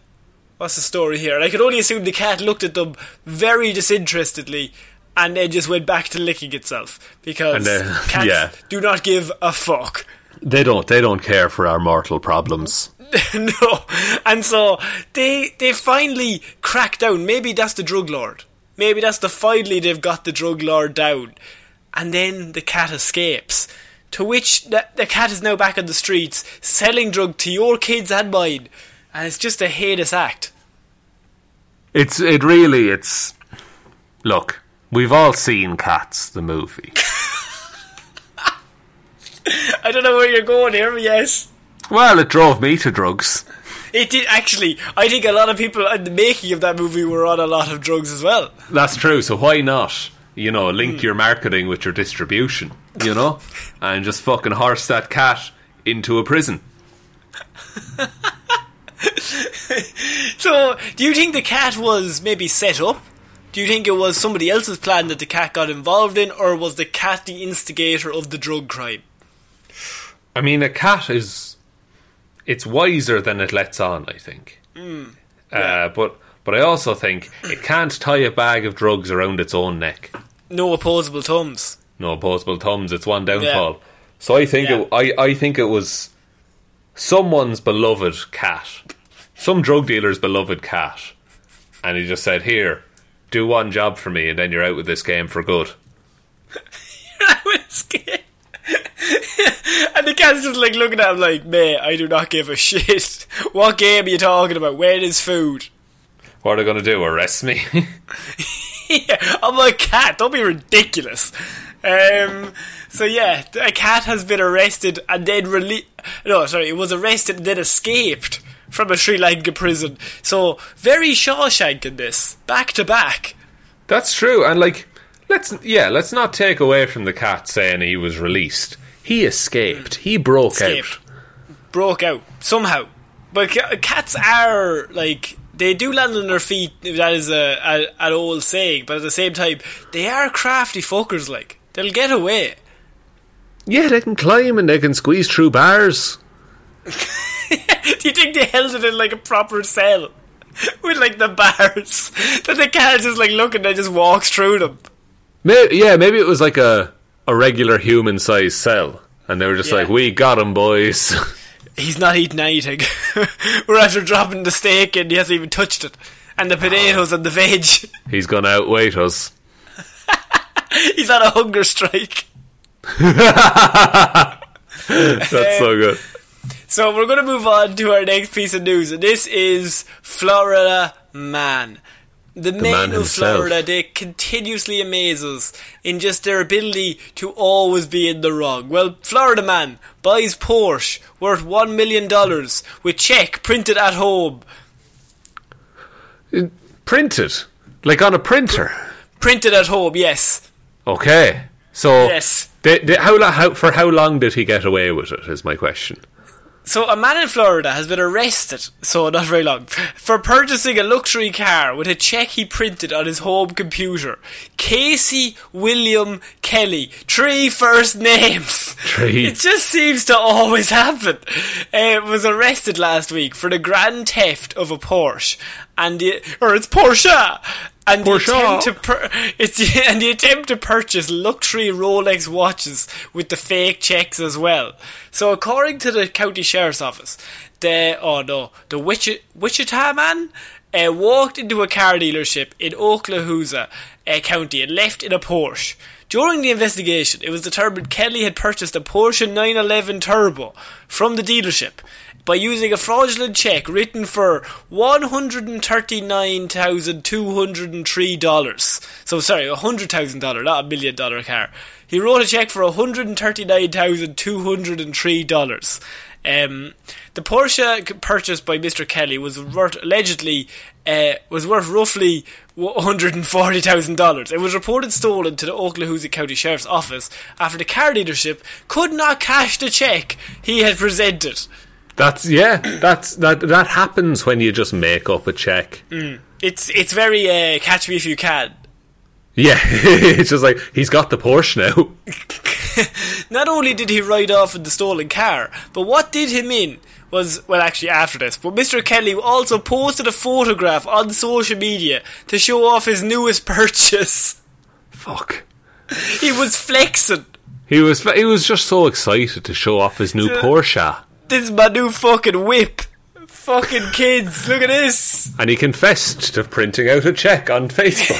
What's the story here? And I could only assume the cat looked at them very disinterestedly and then just went back to licking itself because And then- cats yeah. do not give a fuck. They don't. They don't care for our mortal problems. no, and so they they finally crack down. Maybe that's the drug lord. Maybe that's the finally they've got the drug lord down, and then the cat escapes. To which the, the cat is now back on the streets selling drug to your kids and mine, and it's just a heinous act. It's. It really. It's. look, we've all seen Cats, the movie. I don't know where you're going here, but yes. Well, it drove me to drugs. It did actually. I think a lot of people in the making of that movie were on a lot of drugs as well. That's true. So why not? You know, link hmm. your marketing with your distribution. You know, and just fucking horse that cat into a prison. So, do you think the cat was maybe set up? Do you think it was somebody else's plan that the cat got involved in, or was the cat the instigator of the drug crime? I mean, a cat is it's wiser than it lets on. I think, uh, but but I also think it can't tie a bag of drugs around its own neck. No opposable thumbs. No opposable thumbs. It's one downfall. So I think it, I I think it was someone's beloved cat, some drug dealer's beloved cat, and he just said, "Here, do one job for me, and then you're out with this game for good." I was scared. and the cat's just like looking at him like, mate, I do not give a shit. What game are you talking about? Where is food? What are they going to do? Arrest me? yeah, I'm a cat. Don't be ridiculous. Um, so yeah, a cat has been arrested and then released. No, sorry, it was arrested and then escaped from a Sri Lanka prison. So very Shawshank in this, back to back. That's true, and like, let's yeah, let's not take away from the cat saying he was released. He escaped. He broke Escaped. out. broke out somehow. But cats are like they do land on their feet. That is a, a an old saying, but at the same time, they are crafty fuckers. Like they'll get away. Yeah, they can climb and they can squeeze through bars. do you think they held it in like a proper cell with like the bars that the cat just like look and they just walks through them? Maybe, yeah, maybe it was like a a regular human sized cell, and they were just Yeah. like, "We got him, boys." He's not eating anything. We're after dropping the steak and he hasn't even touched it, and the potatoes and the veg. He's gonna outweight us. He's on a hunger strike. That's so good. So we're going to move on to our next piece of news, and this is Florida Man. The, men man of. Florida, they continuously amaze us in just their ability to always be in the wrong. Well, Florida Man buys Porsche worth $1 million with check printed at home. Printed, like on a printer. Printed at home, yes. Okay, so Yes. they, they, how, how for how long did he get away with it? Is my question. So, a man in Florida has been arrested, so not very long, for purchasing a luxury car with a check he printed on his home computer. Casey William Kelly. Three first names. Three. It just seems to always happen. Uh, was arrested last week for the grand theft of a Porsche. And the, or it's Porsche! And the attempt to pur- it's the, and the attempt to purchase luxury Rolex watches with the fake checks as well. So according to the county sheriff's office, the oh no, the Wichita, Wichita man uh, walked into a car dealership in Okaloosa uh, County and left in a Porsche. During the investigation, it was determined Kelly had purchased a Porsche 911 Turbo from the dealership by using a fraudulent check written for one hundred and thirty nine thousand two hundred and three dollars. So sorry, a hundred thousand dollar, not a million dollar car. He wrote a check for one hundred and thirty nine thousand two hundred and three dollars. Um, the Porsche purchased by Mr. Kelly was worth allegedly uh, was worth roughly one hundred and forty thousand dollars. It was reported stolen to the Okaloosa County Sheriff's Office after the car dealership could not cash the check he had presented. That's yeah. That's that. That happens when you just make up a check. It's it's very uh, catch me if you can. Yeah, it's just like he's got the Porsche now. Not only did he ride off in the stolen car, but what did him in was well actually after this, but Mr. Kelly also posted a photograph on social media to show off his newest purchase. Fuck. He was flexing. He was he was just so excited to show off his new Porsche, This is my new fucking whip. Fucking kids, look at this. and he confessed to printing out a check on Facebook.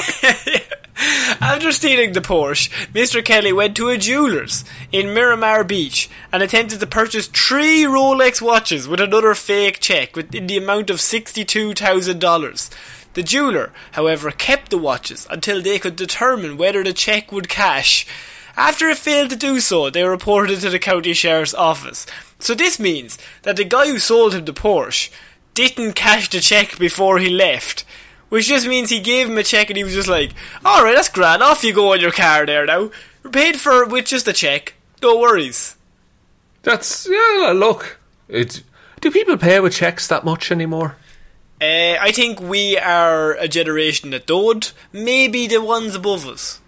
After stealing the Porsche, Mr. Kelly went to a jeweller's in Miramar Beach and attempted to purchase three Rolex watches with another fake check with, in the amount of $62,000. The jeweller, however, kept the watches until they could determine whether the cheque would cash. After it failed to do so, they reported it to the county sheriff's office. So this means that the guy who sold him the Porsche didn't cash the cheque before he left. Which just means he gave him a cheque and he was just like, alright, that's grand, off you go on your car there now. We're paid for it with just a cheque. No worries. That's yeah. Look, it. Do people pay with checks that much anymore? Uh, I think we are a generation that don't. Maybe the ones above us.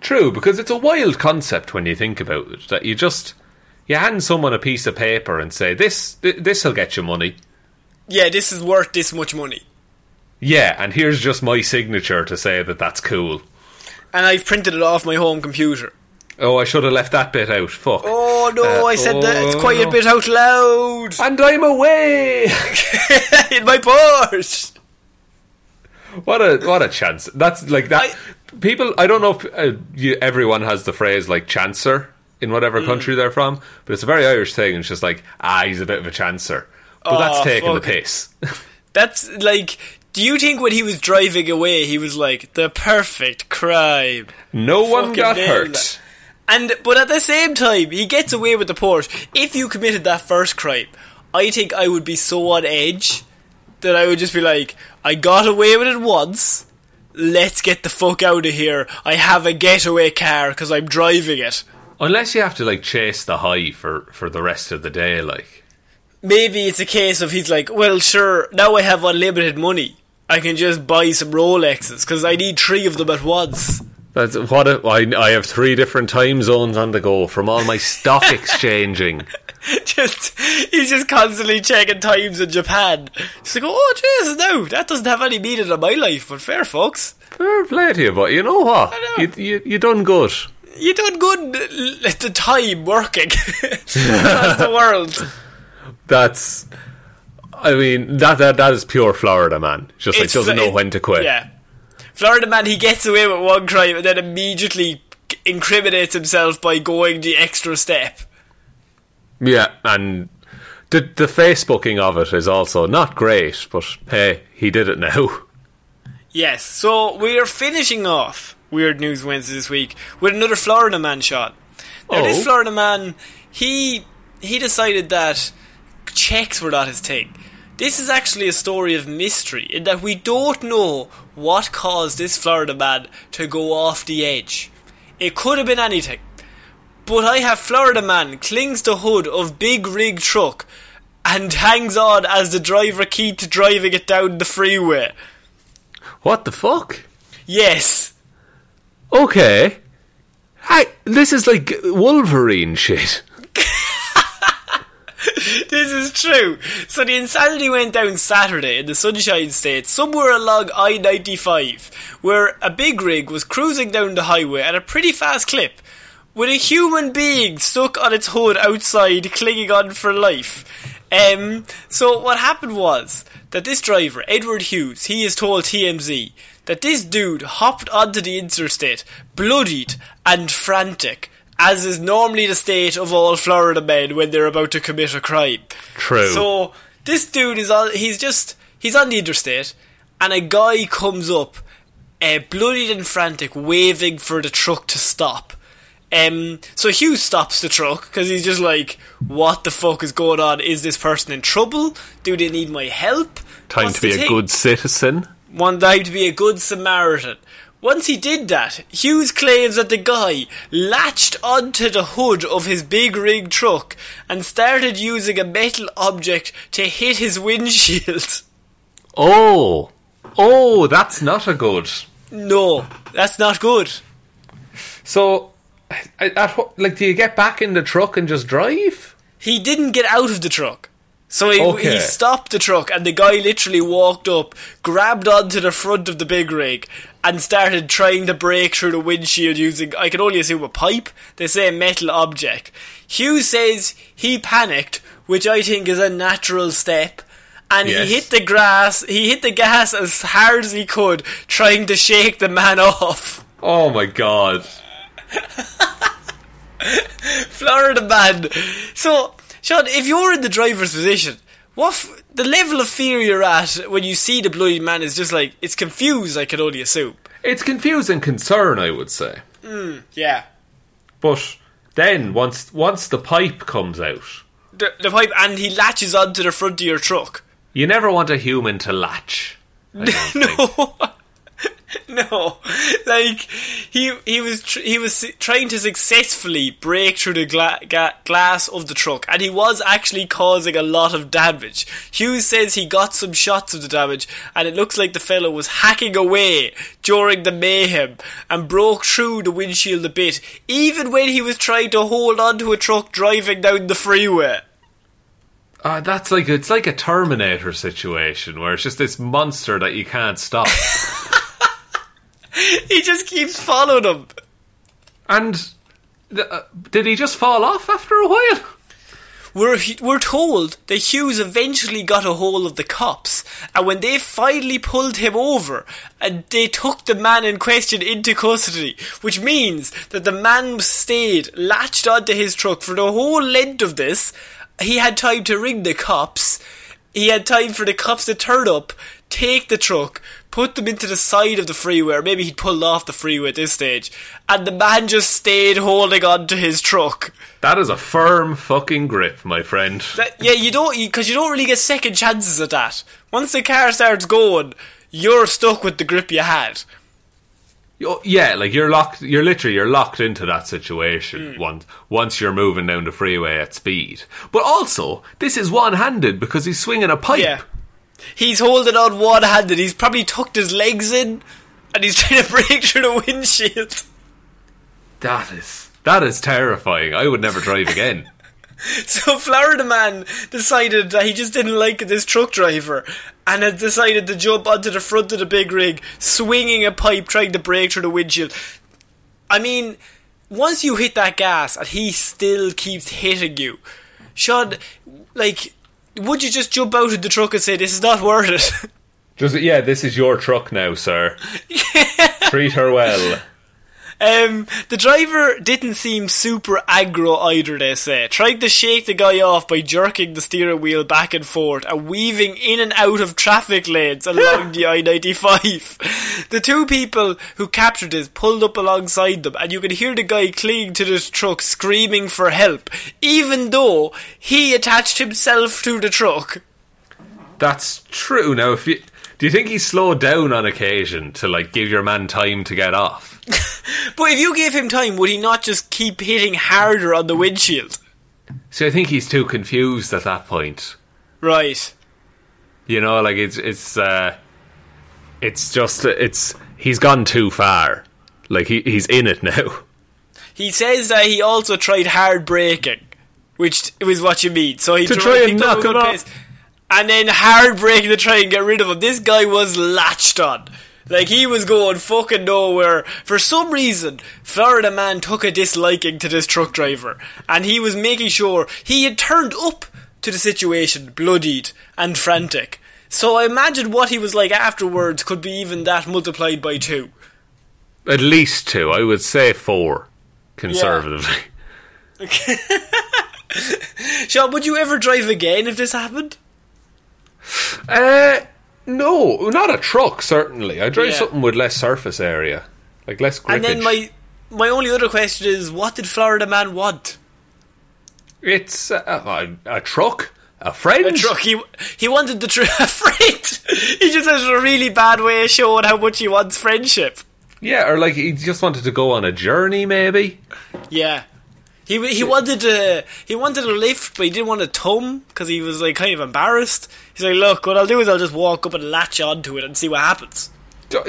True, because it's a wild concept when you think about it. That you just you hand someone a piece of paper and say this this will get you money. Yeah, this is worth this much money. Yeah, and here's just my signature to say that that's cool. And I've printed it off my home computer. Oh, I should have left that bit out. Fuck. Oh no, Uh, I said that. It's oh, quite a bit out loud. And I'm away. In my Porsche. what a what a chance. That's like that. people, I don't know if uh, you, everyone has the phrase like chancer in whatever country they're from, but it's a very Irish thing. It's just like ah, he's a bit of a chancer, but that's Oh, taking the piss. That's like. Do you think when he was driving away, he was like the perfect crime? no one Fucking got nailed hurt. that. And but at the same time, he gets away with the Porsche. If you committed that first crime, I think I would be so on edge that I would just be like, I got away with it once. Let's get the fuck out of here. I have a getaway car because I'm driving it. Unless you have to like chase the high for for the rest of the day, like. Maybe it's a case of he's like, well, sure, now I have unlimited money. I can just buy some Rolexes because I need three of them at once. That's what a, I, I have three different time zones on the go from all my stock exchanging. just he's just constantly checking times in Japan. He's like, oh Jesus, no, that doesn't have any meaning in my life. But fair, folks, Fair play to you, but you know what? Know. You, you you done good. You done good l- at the time working across the world. That's. I mean that that that is pure Florida man. Just like It's- doesn't know it- when to quit. Yeah, Florida man, he gets away with one crime and then immediately incriminates himself by going the extra step. Yeah, and the the Facebooking of it is also not great, but hey, he did it now. Yes, so we are finishing off Weird News Wednesday this week with another Florida man shot. Now, Oh. this Florida man, he he decided that checks were not his thing. This is actually a story of mystery in that we don't know what caused this Florida man to go off the edge. It could have been anything. But I have Florida man clings to hood of big rig truck and hangs on as the driver keeps driving it down the freeway. What the fuck? Yes. Okay. Hi, this is like Wolverine shit. This is true. So the insanity went down Saturday in the Sunshine State, somewhere along I 95, where a big rig was cruising down the highway at a pretty fast clip, with a human being stuck on its hood outside, clinging on for life. Um, so what happened was that this driver, Edward Hughes, he has told TMZ that this dude hopped onto the interstate, bloodied and frantic, as is normally the state of all Florida men when they're about to commit a crime. True. So this dude is on. He's just he's on the interstate, and a guy comes up, uh, bloodied and frantic, waving for the truck to stop. Um, so Hugh stops the truck because he's just like, "What the fuck is going on? Is this person in trouble? Do they need my help? Time What's to be a thing?" good citizen. One time to be a good Samaritan. Once he did that, Hughes claims that the guy latched onto the hood of his big rig truck and started using a metal object to hit his windshield. Oh, oh, that's not a good. No, that's not good. So, at, like, do you get back in the truck and just drive? He didn't get out of the truck. So he, Okay. he stopped the truck and the guy literally walked up, grabbed onto the front of the big rig, and started trying to break through the windshield using, I can only assume, a pipe. They say a metal object. Hughes says he panicked, which I think is a natural step. And Yes. he hit the grass, he hit the gas as hard as he could, trying to shake the man off. Oh my god. Florida man. So, Sean, if you're in the driver's position, what f- the level of fear you're at when you see the bloody man is just like it's confused. I can only assume. It's confusing concern, I would say. Hmm, yeah, But then once once the pipe comes out, the, the pipe, and he latches onto the front of your truck. you never want a human to latch. No, no, like he he was tr- he was trying to successfully break through the gla- ga- glass of the truck, and he was actually causing a lot of damage. Hughes says he got some shots of the damage, and it looks like the fellow was hacking away during the mayhem and broke through the windshield a bit, even when he was trying to hold onto a truck driving down the freeway. Uh, that's like it's like a Terminator situation where it's just this monster that you can't stop. He just keeps following him. and uh, did he just fall off after a while? We're, we're told that Hughes eventually got a hold of the cops, and when they finally pulled him over, and they took the man in question into custody, which means that the man stayed latched onto his truck for the whole length of this. He had time to ring the cops. He had time for the cops to turn up, take the truck, put them into the side of the freeway, or maybe he'd pulled off the freeway at this stage, and the man just stayed holding on to his truck. That is a firm fucking grip, my friend. That, yeah, you don't because you, don't really get second chances at that. Once the car starts going, you're stuck with the grip you had. Yeah, like you're locked. You're literally you're locked into that situation hmm. once once you're moving down the freeway at speed. But also, this is one-handed because he's swinging a pipe. Yeah, he's holding on one-handed. He's probably tucked his legs in, and he's trying to break through the windshield. That is that is terrifying. I would never drive again. So Florida man decided that he just didn't like this truck driver, and had decided to jump onto the front of the big rig, swinging a pipe, trying to break through the windshield. I mean, once you hit that gas and he still keeps hitting you, Sean, like, would you just jump out of the truck and say, this is not worth it? Does it? Yeah, this is your truck now, sir. Treat her well. Um, the driver didn't seem super aggro either, they say. Tried to shake the guy off by jerking the steering wheel back and forth and weaving in and out of traffic lanes along the I-95. The two people who captured this pulled up alongside them and you could hear the guy clinging to this truck screaming for help, even though he attached himself to the truck. That's true. Now, if you do you think he slowed down on occasion to like give your man time to get off? But if you gave him time, would he not just keep hitting harder on the windshield? See, I think he's too confused at that point. Right. You know, like it's it's uh, it's just it's he's gone too far. Like he he's in it now. He says that he also tried hard braking, which was what you mean. So he To tried- try and knock it off. and then hard braking to try and get rid of him. This guy was latched on. Like he was going fucking nowhere. For some reason, Florida man took a disliking to this truck driver, and he was making sure he had turned up to the situation, bloodied and frantic. So I imagine what he was like afterwards could be even that multiplied by two. At least two, I would say four, conservatively. Sean, would you ever drive again if this happened? Uh, no, not a truck. Certainly, I drive Yeah. something with less surface area, like less grippage. And then my my only other question is, what did Florida man want? it's uh, a, a truck, a friend. A truck. He he wanted the tr- a friend. he just has a really bad way of showing how much he wants friendship. Yeah, or like he just wanted to go on a journey, maybe. Yeah. He, he wanted a he wanted a lift, but he didn't want a tum because he was like kind of embarrassed. He's like, "Look, what I'll do is I'll just walk up and latch onto it and see what happens."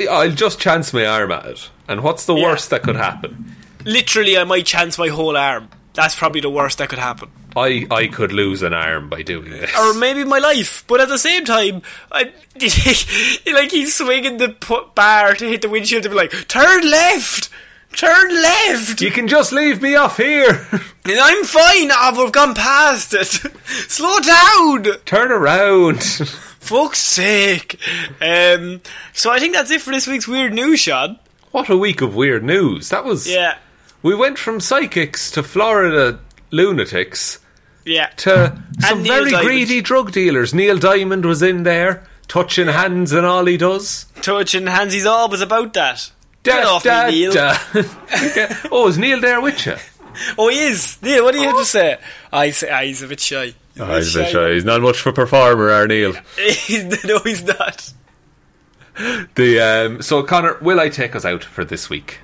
I'll just chance my arm at it. And what's the Yeah. worst that could happen? Literally, I might chance my whole arm. That's probably the worst that could happen. I, I could lose an arm by doing this. or maybe my life. But at the same time, I like he's swinging the bar to hit the windshield to be like, "Turn left, turn left," you can just leave me off here. and I'm fine. I've we've gone past it. Slow down. Turn around. Fuck's sake. Um, so I think that's it for this week's weird news, Sean. what a week of weird news. That was. Yeah. We went from psychics to Florida lunatics Yeah. to some very Diamond. greedy drug dealers. Neil Diamond was in there, touching hands and all he does. Touching hands, he's always about that. Get off da, me, Neil. da. oh, is Neil there with you? Oh, he is. Neil, what do you have to say? I say, ah, he's a bit shy. He's, Oh, he's a bit shy. He's not much of a performer, our Neil. No, he's not. The um, so Connor, will I take us out for this week?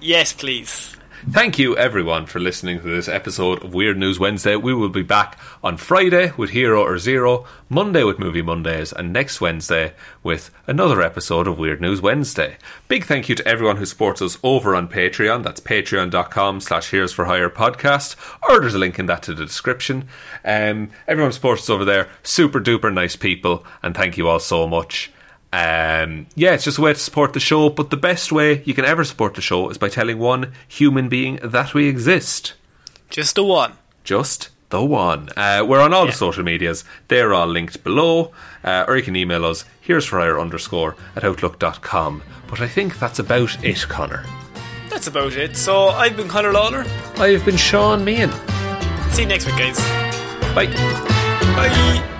Yes, please. Thank you, everyone, for listening to this episode of Weird News Wednesday. We will be back on Friday with Hero or Zero, Monday with Movie Mondays, and next Wednesday with another episode of Weird News Wednesday. Big thank you to everyone who supports us over on Patreon. That's patreon.com slash Heroes for Hire podcast, or there's a link in that to the description. Um, everyone supports us over there, super duper nice people, and thank you all so much. Um, yeah, it's just a way to support the show, but the best way you can ever support the show is by telling one human being that we exist. Just the one. Just the one. Uh, we're on all Yeah. the social medias. They're all linked below. Uh, or you can email us, here's for hire underscore at outlook.com. But I think that's about it, Connor. That's about it. So I've been Connor Lawler. I have been Sean Meehan. See you next week, guys. Bye. Bye.